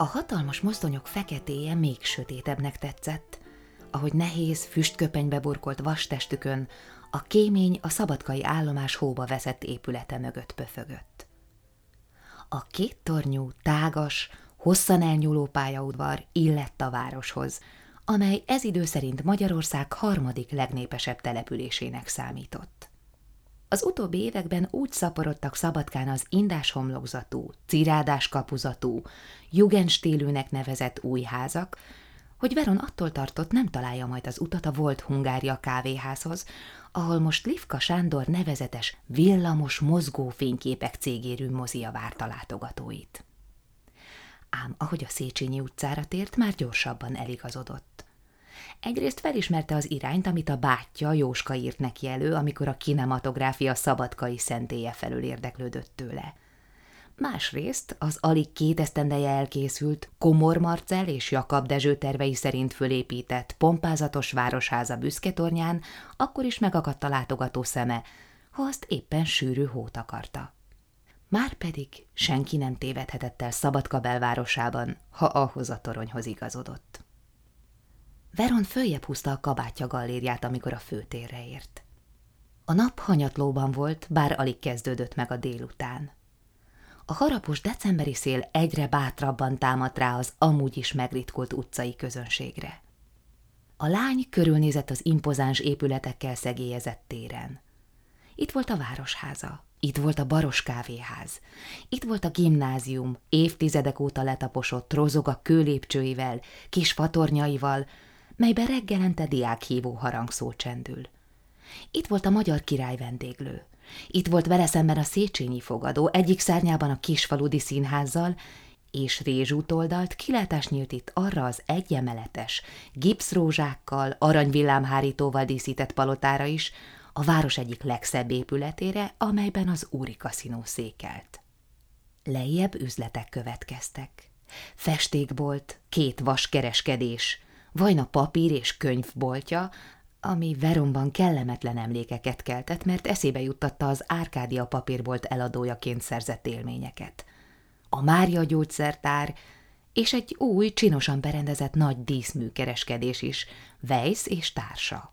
A hatalmas mozdonyok feketéje még sötétebbnek tetszett, ahogy nehéz, füstköpenybe burkolt vastestükön a kémény a szabadkai állomás hóba veszett épülete mögött pöfögött. A két tornyú, tágas, hosszan elnyúló pályaudvar illett a városhoz, amely ez idő szerint Magyarország harmadik legnépesebb településének számított. Az utóbbi években úgy szaporodtak Szabadkán az indás homlokzatú, cirádás kapuzatú, jugendstílűnek nevezett új házak, hogy Veron attól tartott, nem találja majd az utat a volt Hungária kávéházhoz, ahol most Livka Sándor nevezetes villamos mozgó fényképek cégérű mozia várta látogatóit. Ám ahogy a Széchenyi utcára tért, már gyorsabban eligazodott. Egyrészt felismerte az irányt, amit a bátyja Jóska írt neki elő, amikor a kinematográfia szabadkai szentélye felől érdeklődött tőle. Másrészt az alig két esztendeje elkészült, Komor Marcel és Jakab Dezső tervei szerint fölépített, pompázatos városháza büszketornyán akkor is megakadt a látogató szeme, ha azt éppen sűrű hót akarta. Márpedig senki nem tévedhetett el Szabadka belvárosában, ha ahhoz a toronyhoz igazodott. Veron följebb húzta a kabátja gallériát, amikor a főtérre ért. A nap hanyatlóban volt, bár alig kezdődött meg a délután. A harapos decemberi szél egyre bátrabban támadt rá az amúgy is megritkult utcai közönségre. A lány körülnézett az impozáns épületekkel szegélyezett téren. Itt volt a városháza, itt volt a baros kávéház, itt volt a gimnázium, évtizedek óta letaposott rozog a kőlépcsőivel, kis fatornyaival, melyben reggelente diákhívó harangszó csendül. Itt volt a magyar király vendéglő. Itt volt vele szemben a Széchenyi fogadó, egyik szárnyában a kisfaludi színházzal, és rézsútoldalt kilátás nyílt itt arra az egyemeletes, gipszrózsákkal, aranyvillámhárítóval díszített palotára is, a város egyik legszebb épületére, amelyben az úri kaszinó székelt. Lejjebb üzletek következtek. Festékbolt, két vaskereskedés, Vajna papír és könyvboltja, ami Veronban kellemetlen emlékeket keltett, mert eszébe juttatta az Árkádia papírbolt eladójaként szerzett élményeket. A Mária gyógyszertár és egy új, csinosan berendezett nagy díszműkereskedés is, Weiss és társa.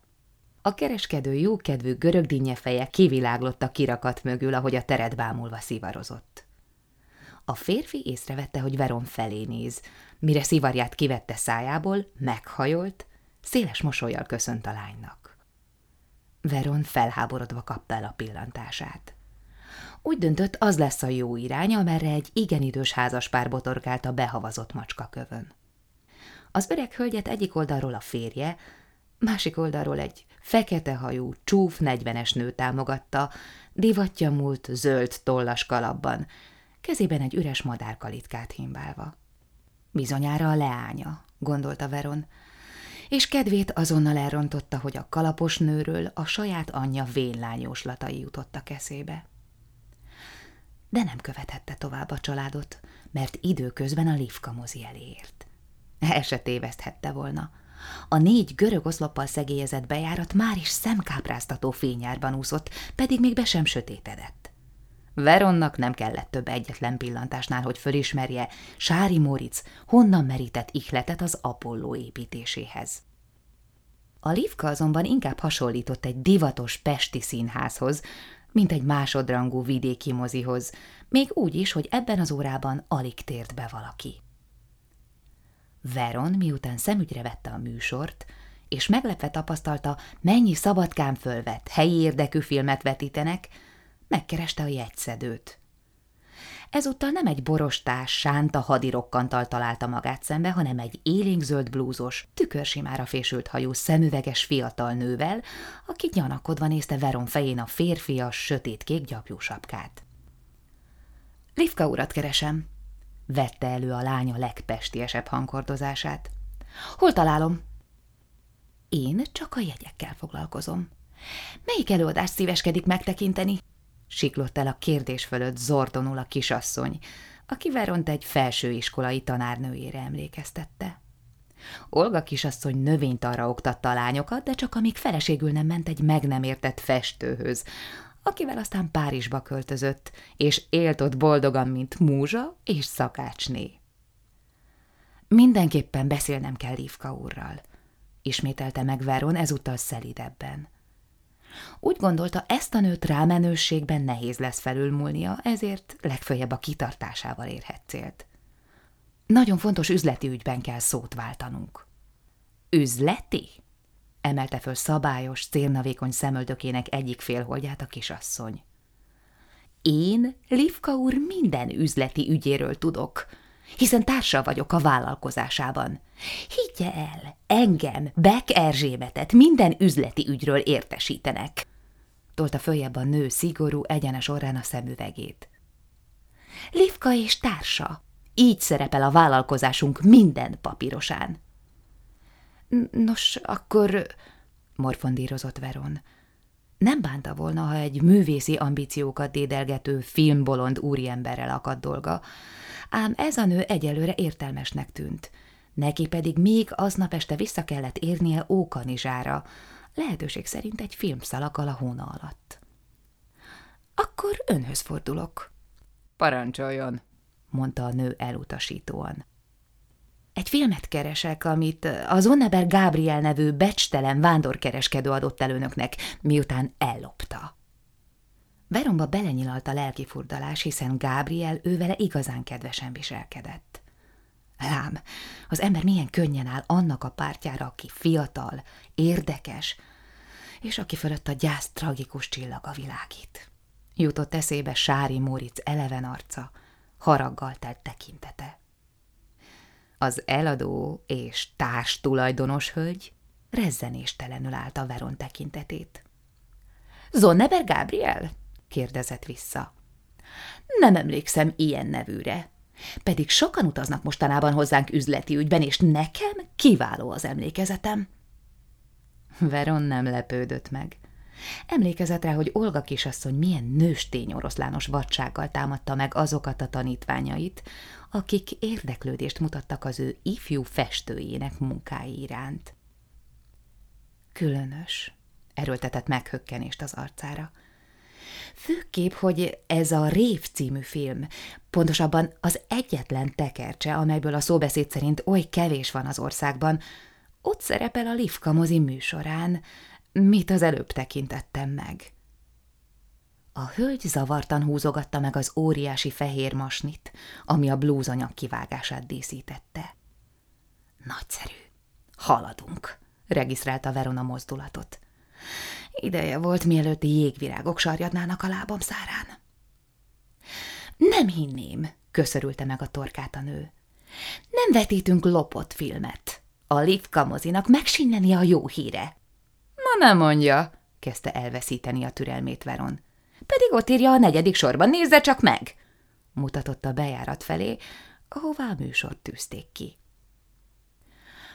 A kereskedő jókedvű görög feje kiviláglott a kirakat mögül, ahogy a teret bámulva szivarozott. A férfi észrevette, hogy Veron felé néz, mire szivarját kivette szájából, meghajolt, széles mosolyjal köszönt a lánynak. Veron felháborodva kapta el a pillantását. Úgy döntött, az lesz a jó irány, amerre egy igen idős házaspár botorgált a behavazott macskakövön. Az öreg hölgyet egyik oldalról a férje, másik oldalról egy fekete hajú, csúf negyvenes nő támogatta, divatja múlt zöld tollas kalapban, kezében egy üres madárkalitkát himbálva. Bizonyára a leánya, gondolta Veron, és kedvét azonnal elrontotta, hogy a kalapos nőről a saját anyja vénlányóslatai jutottak eszébe. De nem követhette tovább a családot, mert időközben a Livka mozi elé ért. El se téveszthette volna. A négy görög oszloppal szegélyezett bejárat már is szemkápráztató fényárban úszott, pedig még be sem sötétedett. Veronnak nem kellett több egyetlen pillantásnál, hogy fölismerje Sári Moric honnan merített ihletet az Apolló építéséhez. A Livka azonban inkább hasonlított egy divatos pesti színházhoz, mint egy másodrangú vidéki mozihoz, még úgy is, hogy ebben az órában alig tért be valaki. Veron miután szemügyre vette a műsort, és meglepve tapasztalta, mennyi szabadkán fölvett, helyi érdekű filmet vetítenek, megkereste a jegyszedőt. Ezúttal nem egy borostás, sánta hadirokkantal találta magát szembe, hanem egy élénkzöld blúzos, tükörsimára fésült hajú, szemüveges fiatal nővel, aki gyanakodva nézte Veron fején a férfias, sötétkék gyapjú sapkát. Livka urat keresem, vette elő a lánya legpestiesebb hangkordozását. Hol találom? Én csak a jegyekkel foglalkozom. Melyik előadást szíveskedik megtekinteni? Siklott el a kérdés fölött zordonul a kisasszony, aki Veront egy felsőiskolai tanárnőjére emlékeztette. Olga kisasszony növényt arra oktatta a lányokat, de csak amíg feleségül nem ment egy meg nem értett festőhöz, akivel aztán Párizsba költözött, és élt ott boldogan, mint múzsa és szakácsné. Mindenképpen beszélnem kell Lívka úrral, ismételte meg Veron ezúttal szelidebben. Úgy gondolta, ezt a nőt rámenőségben nehéz lesz felülmúlnia, ezért legfőjebb a kitartásával érhet célt. Nagyon fontos üzleti ügyben kell szót váltanunk. Üzleti? emelte föl szabályos, célnavékony szemöldökének egyik félholdját a kisasszony. Én, Livka úr, minden üzleti ügyéről tudok, hiszen társa vagyok a vállalkozásában. Higgye el, engem, Beck Erzsébetet minden üzleti ügyről értesítenek. Tolta följebb a nő szigorú, egyenes orrán a szemüvegét. Livka és társa. Így szerepel a vállalkozásunk minden papírosán. Nos, akkor, morfondírozott Veron, nem bánta volna, ha egy művészi ambíciókat dédelgető filmbolond úriemberrel akad dolga, ám ez a nő egyelőre értelmesnek tűnt. Neki pedig még aznap este vissza kellett érnie Ókanizsára, lehetőség szerint egy filmszalakkal a hóna alatt. Akkor önhöz fordulok. Parancsoljon, mondta a nő elutasítóan. Egy filmet keresek, amit az Onneber Gabriel nevű becstelen vándorkereskedő adott el önöknek, miután ellopta. Veromba belenyilalt a lelki furdalás, hiszen Gabriel ővele igazán kedvesen viselkedett. Lám, az ember milyen könnyen áll annak a pártjára, aki fiatal, érdekes, és aki fölött a gyász tragikus csillaga világít. Jutott eszébe Sári Móric eleven arca, haraggal telt tekintete. Az eladó és társ tulajdonos hölgy rezzenéstelenül állta Veron tekintetét. – Zonneber Gabriel? – kérdezett vissza. – Nem emlékszem ilyen nevűre. Pedig sokan utaznak mostanában hozzánk üzleti ügyben, és nekem kiváló az emlékezetem. Veron nem lepődött meg. Emlékezett rá, hogy Olga kisasszony milyen nőstény oroszlános vadsággal támadta meg azokat a tanítványait, akik érdeklődést mutattak az ő ifjú festőjének munkái iránt. Különös, erőltetett meghökkenést az arcára. Főképp, hogy ez a Rév című film, pontosabban az egyetlen tekercse, amelyből a szóbeszéd szerint oly kevés van az országban, ott szerepel a Livka mozi műsorán, mit az előbb tekintettem meg. A hölgy zavartan húzogatta meg az óriási fehér masnit, ami a blúzanyag kivágását díszítette. Nagyszerű. Haladunk, regisztrálta Verona mozdulatot. Ideje volt, mielőtt jégvirágok sarjadnának a lábam szárán. Nem hinném, köszörülte meg a torkát a nő. Nem vetítünk lopott filmet. A Livka mozinak megsinneni a jó híre. Nem mondja, kezdte elveszíteni a türelmét Veron. Pedig ott írja a negyedik sorban, nézze csak meg! mutatott a bejárat felé, ahová a műsort tűzték ki.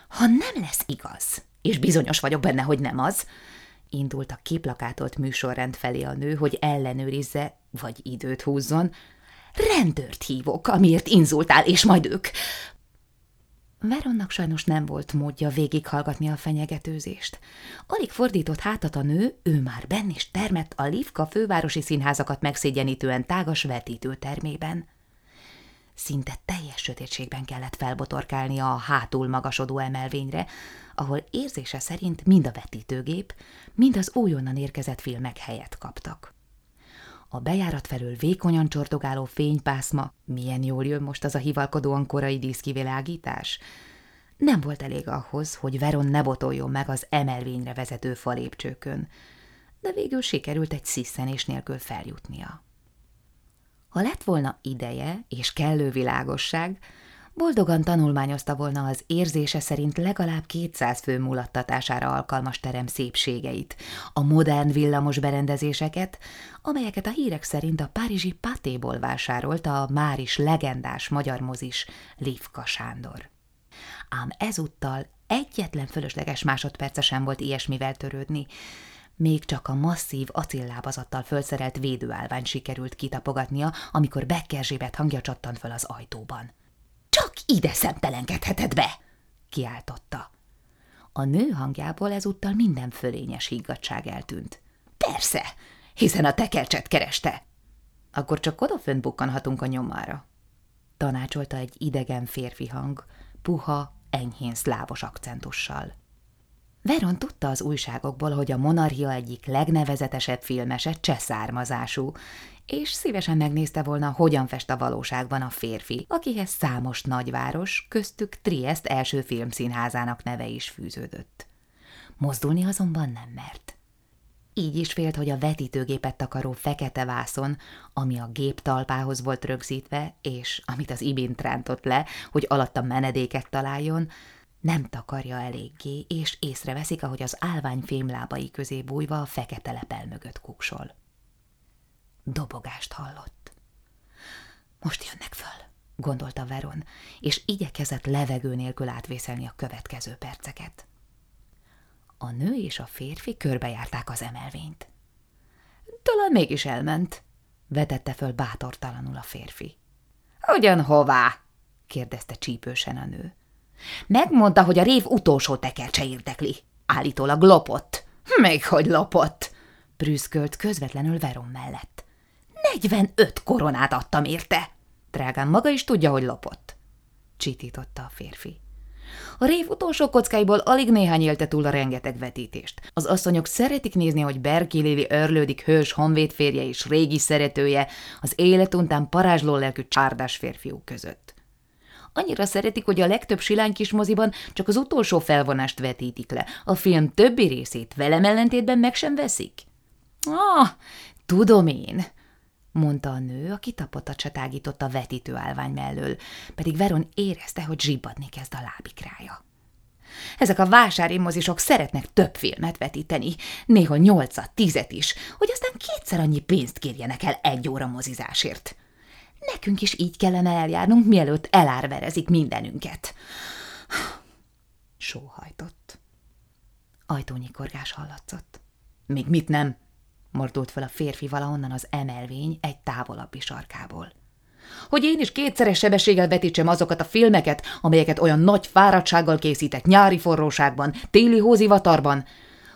Ha nem lesz igaz, és bizonyos vagyok benne, hogy nem az, indult a kiplakátolt műsorrend felé a nő, hogy ellenőrizze, vagy időt húzzon, rendőrt hívok, amiért inzultál, és majd ők Veronnak sajnos nem volt módja végighallgatni a fenyegetőzést. Alig fordított hátat a nő, ő már benn is termett a Livka fővárosi színházakat megszégyenítően tágas vetítőtermében. Szinte teljes sötétségben kellett felbotorkálnia a hátul magasodó emelvényre, ahol érzése szerint mind a vetítőgép, mind az újonnan érkezett filmek helyet kaptak. A bejárat felől vékonyan csordogáló fénypászma, milyen jól jön most az a hivalkodóan korai díszkivilágítás, nem volt elég ahhoz, hogy Veron ne botoljon meg az emelvényre vezető falépcsőkön, de végül sikerült egy sziszenés nélkül feljutnia. Ha lett volna ideje és kellő világosság, boldogan tanulmányozta volna az érzése szerint legalább 200 fő mulattatására alkalmas terem szépségeit, a modern villamos berendezéseket, amelyeket a hírek szerint a párizsi Patéból vásárolt a már is legendás magyar mozis Livka Sándor. Ám ezúttal egyetlen fölösleges másodperce sem volt ilyesmivel törődni, még csak a masszív acillábazattal fölszerelt védőállvány sikerült kitapogatnia, amikor Becker hangja csattant föl az ajtóban. Csak ide szemtelenkedheted be! kiáltotta. A nő hangjából ezúttal minden fölényes higgadság eltűnt. Persze, hiszen a tekercset kereste. Akkor csak odafönt bukkanhatunk a nyomára. Tanácsolta egy idegen férfi hang, puha, enyhén szlávos akcentussal. Veron tudta az újságokból, hogy a monarchia egyik legnevezetesebb filmese cseh származású, és szívesen megnézte volna, hogyan fest a valóságban a férfi, akihez számos nagyváros, köztük Triest első filmszínházának neve is fűződött. Mozdulni azonban nem mert. Így is félt, hogy a vetítőgépet takaró fekete vászon, ami a gép talpához volt rögzítve, és amit az ibint rántott le, hogy alatta menedéket találjon, nem takarja eléggé, és észreveszik, ahogy az állvány fémlábai közé bújva a fekete lepel mögött kuksol. Dobogást hallott. Most jönnek föl, gondolta Veron, és igyekezett levegő nélkül átvészelni a következő perceket. A nő és a férfi körbejárták az emelvényt. Talán mégis elment, vetette föl bátortalanul a férfi. Hogyan hová? kérdezte csípősen a nő. Megmondta, hogy a rév utolsó tekercse érdekli. Állítólag lopott. Még hogy lopott, prűszkölt közvetlenül Veron mellett. Negyvenöt koronát adtam érte. Drágám maga is tudja, hogy lopott. Csitította a férfi. A rév utolsó kockáiból alig néhány élte túl a rengeteg vetítést. Az asszonyok szeretik nézni, hogy Berki Lili örlődik hős honvéd férje és régi szeretője az életuntán parázsló lelkű csárdás férfiú között. Annyira szeretik, hogy a legtöbb silány kis moziban csak az utolsó felvonást vetítik le. A film többi részét velem ellentétben meg sem veszik. Ah, tudom én, mondta a nő, aki tapota csatágított a vetítő állvány mellől, pedig Veron érezte, hogy zsibbadni kezd a lábikrája. Ezek a vásári mozisok szeretnek több filmet vetíteni, néha nyolcat, tizet is, hogy aztán kétszer annyi pénzt kérjenek el egy óra mozizásért. Nekünk is így kellene eljárnunk, mielőtt elárverezik mindenünket. Sóhajtott. Ajtónyikorgás hallatszott. Még mit nem? mordult fel a férfi valahonnan az emelvény egy távolabbi sarkából. Hogy én is kétszeres sebességgel vetítsem azokat a filmeket, amelyeket olyan nagy fáradtsággal készítek nyári forróságban, téli hózivatarban,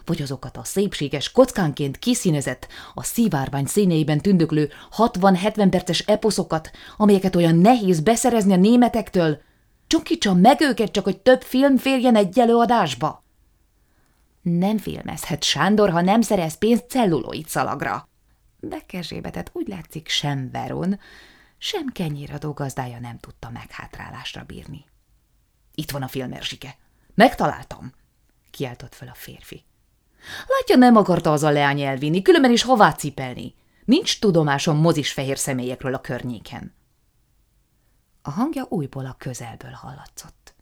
vagy azokat a szépséges, kockánként kiszínezett, a szivárvány színeiben tündöklő 60-70 perces eposzokat, amelyeket olyan nehéz beszerezni a németektől, csukítsa meg őket csak, hogy több film férjen egy előadásba. Nem filmezhet Sándor, ha nem szerez pénzt celluloid szalagra. Bekezsébe úgy látszik sem Veron, sem kenyéradó gazdája nem tudta meghátrálásra bírni. Itt van a film, Erzsike. Megtaláltam, kiáltott fel a férfi. Látja, nem akarta az a leány elvinni, különben is hová cipelni. Nincs tudomásom mozis fehér személyekről a környéken. A hangja újból a közelből hallatszott.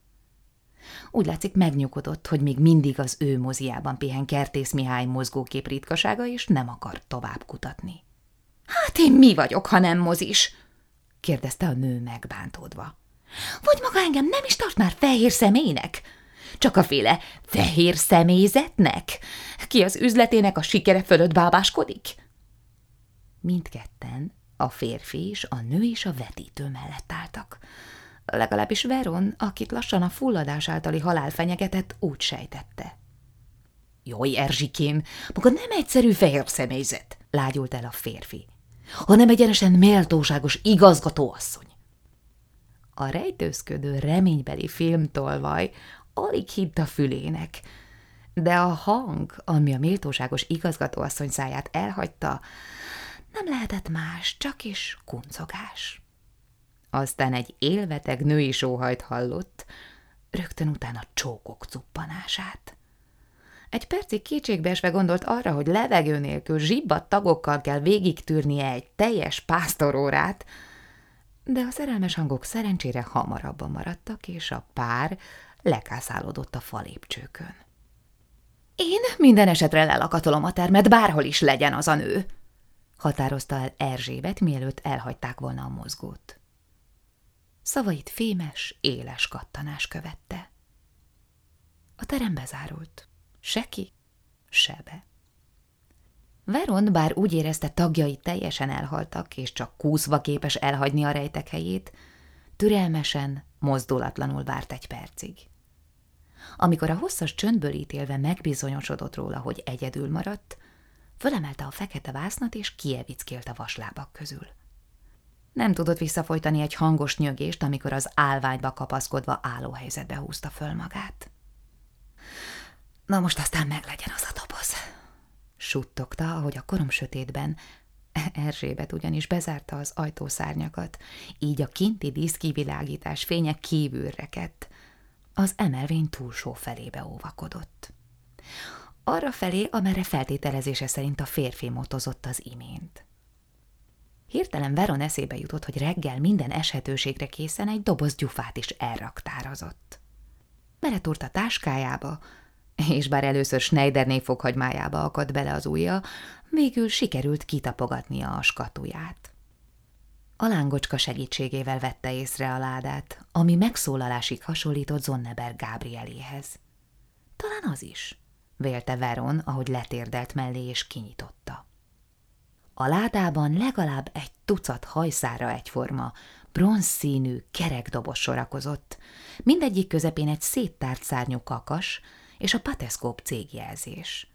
Úgy látszik megnyugodott, hogy még mindig az ő moziában pihen Kertész Mihály mozgókép ritkasága, és nem akar tovább kutatni. Hát én mi vagyok, ha nem mozis? kérdezte a nő megbántódva. Vagy maga engem nem is tart már fehér személynek? Csak a féle fehér személyzetnek? Ki az üzletének a sikere fölött bábáskodik? Mindketten, a férfi és a nő is a vetítő mellett álltak. Legalábbis Veron, akit lassan a fulladás általi halál fenyegetett, úgy sejtette. Jaj, Erzsikém, maga nem egyszerű fehér személyzet, lágyult el a férfi, hanem egyenesen méltóságos igazgatóasszony. A rejtőzködő reménybeli filmtolvaj alig hitt a fülének, de a hang, ami a méltóságos igazgatóasszony száját elhagyta, nem lehetett más, csak is kuncogás. Aztán egy élveteg női sóhajt hallott, rögtön utána csókok cuppanását. Egy percig kétségbeesve gondolt arra, hogy levegő nélkül zsibbat tagokkal kell végigtűrnie egy teljes pásztorórát, de a szerelmes hangok szerencsére hamarabban maradtak, és a pár lekászálódott a falépcsőkön. Én minden esetre lelakatolom a termet, bárhol is legyen az a nő, határozta el Erzsébet, mielőtt elhagyták volna a mozgót. Szavait fémes, éles kattanás követte. A terem bezárult. Se ki. Veron bár úgy érezte tagjai teljesen elhaltak, és csak kúszva képes elhagyni a rejtek helyét, türelmesen, mozdulatlanul várt egy percig. Amikor a hosszas csöndből ítélve megbizonyosodott róla, hogy egyedül maradt, fölemelte a fekete vásznat és kievickélt a vaslábak közül. Nem tudott visszafolytani egy hangos nyögést, amikor az állványba kapaszkodva állóhelyzetbe húzta föl magát. Na most aztán meglegyen az a doboz. Suttogta, ahogy a korom sötétben Erzsébet ugyanis bezárta az ajtószárnyakat, így a kinti díszkivilágítás fénye kívül rekedt. Az emelvény túlsó felébe óvakodott. Arra felé, amerre feltételezése szerint a férfi motozott az imént. Hirtelen Veron eszébe jutott, hogy reggel minden eshetőségre készen egy doboz gyufát is elraktározott. Beletúrt a táskájába, és bár először Schneiderné foghagymájába akadt bele az ujja, végül sikerült kitapogatnia a skatuját. A lángocska segítségével vette észre a ládát, ami megszólalásig hasonlított Zonneberg Gábrieléhez. Talán az is, vélte Veron, ahogy letérdelt mellé és kinyitotta. A ládában legalább egy tucat hajszára egyforma, bronzszínű kerekdobos sorakozott, mindegyik közepén egy széttárt szárnyú kakas és a pateszkóp cégjelzés.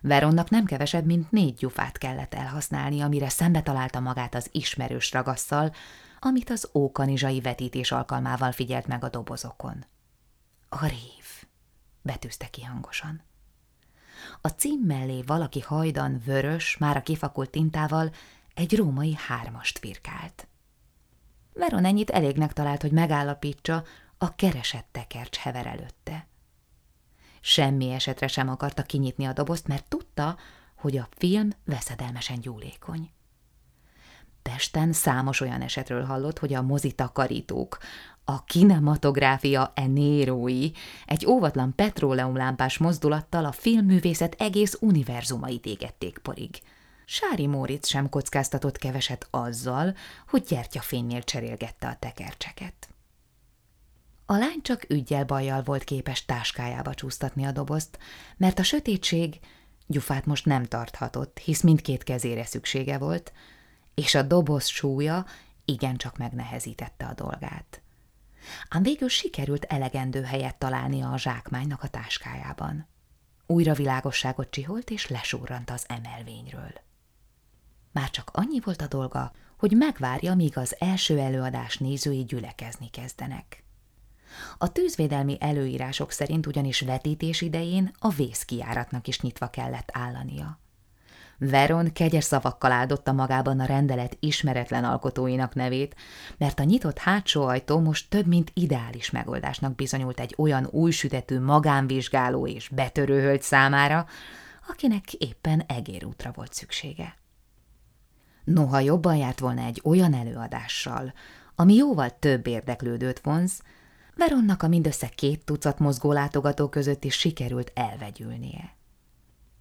Veronnak nem kevesebb, mint négy gyufát kellett elhasználni, amire szembe találta magát az ismerős ragasszal, amit az ókanizsai vetítés alkalmával figyelt meg a dobozokon. A rév, betűzte ki hangosan. A cím mellé valaki hajdan vörös, már a kifakult tintával egy római hármast firkált. Veron ennyit elégnek talált, hogy megállapítsa, a keresett tekercs hever előtte. Semmi esetre sem akarta kinyitni a dobozt, mert tudta, hogy a film veszedelmesen gyúlékony. Pesten számos olyan esetről hallott, hogy a mozi takarítók, a kinematográfia enérói egy óvatlan petróleumlámpás mozdulattal a filmművészet egész univerzumait égették porig. Sári Móric sem kockáztatott keveset azzal, hogy gyertyafénynél cserélgette a tekercseket. A lány csak ügyel bajjal volt képes táskájába csúsztatni a dobozt, mert a sötétség gyufát most nem tarthatott, hisz mindkét kezére szüksége volt, és a doboz súlya igencsak megnehezítette a dolgát. Ám végül sikerült elegendő helyet találnia a zsákmánynak a táskájában. Újra világosságot csiholt, és lesurrant az emelvényről. Már csak annyi volt a dolga, hogy megvárja, míg az első előadás nézői gyülekezni kezdenek. A tűzvédelmi előírások szerint ugyanis vetítés idején a vészkiáratnak is nyitva kellett állania. Veron kegyes szavakkal áldotta magában a rendelet ismeretlen alkotóinak nevét, mert a nyitott hátsó ajtó most több mint ideális megoldásnak bizonyult egy olyan újsütető magánvizsgáló és betörőhölgy számára, akinek éppen egérútra volt szüksége. Noha jobban járt volna egy olyan előadással, ami jóval több érdeklődőt vonz, Veronnak a mindössze két tucat mozgó látogató között is sikerült elvegyülnie.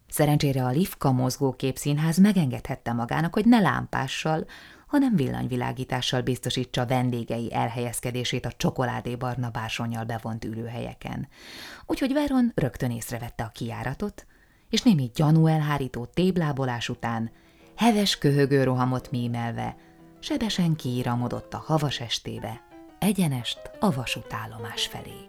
Szerencsére a Livka mozgókép színház megengedhette magának, hogy ne lámpással, hanem villanyvilágítással biztosítsa vendégei elhelyezkedését a csokoládébarna bársonyjal bevont ülőhelyeken. Úgyhogy Veron rögtön észrevette a kiáratot, és némi gyanú elhárító téblábolás után heves köhögő rohamot mímelve, sebesen kiíramodott a havas estébe, egyenest a vasútállomás felé.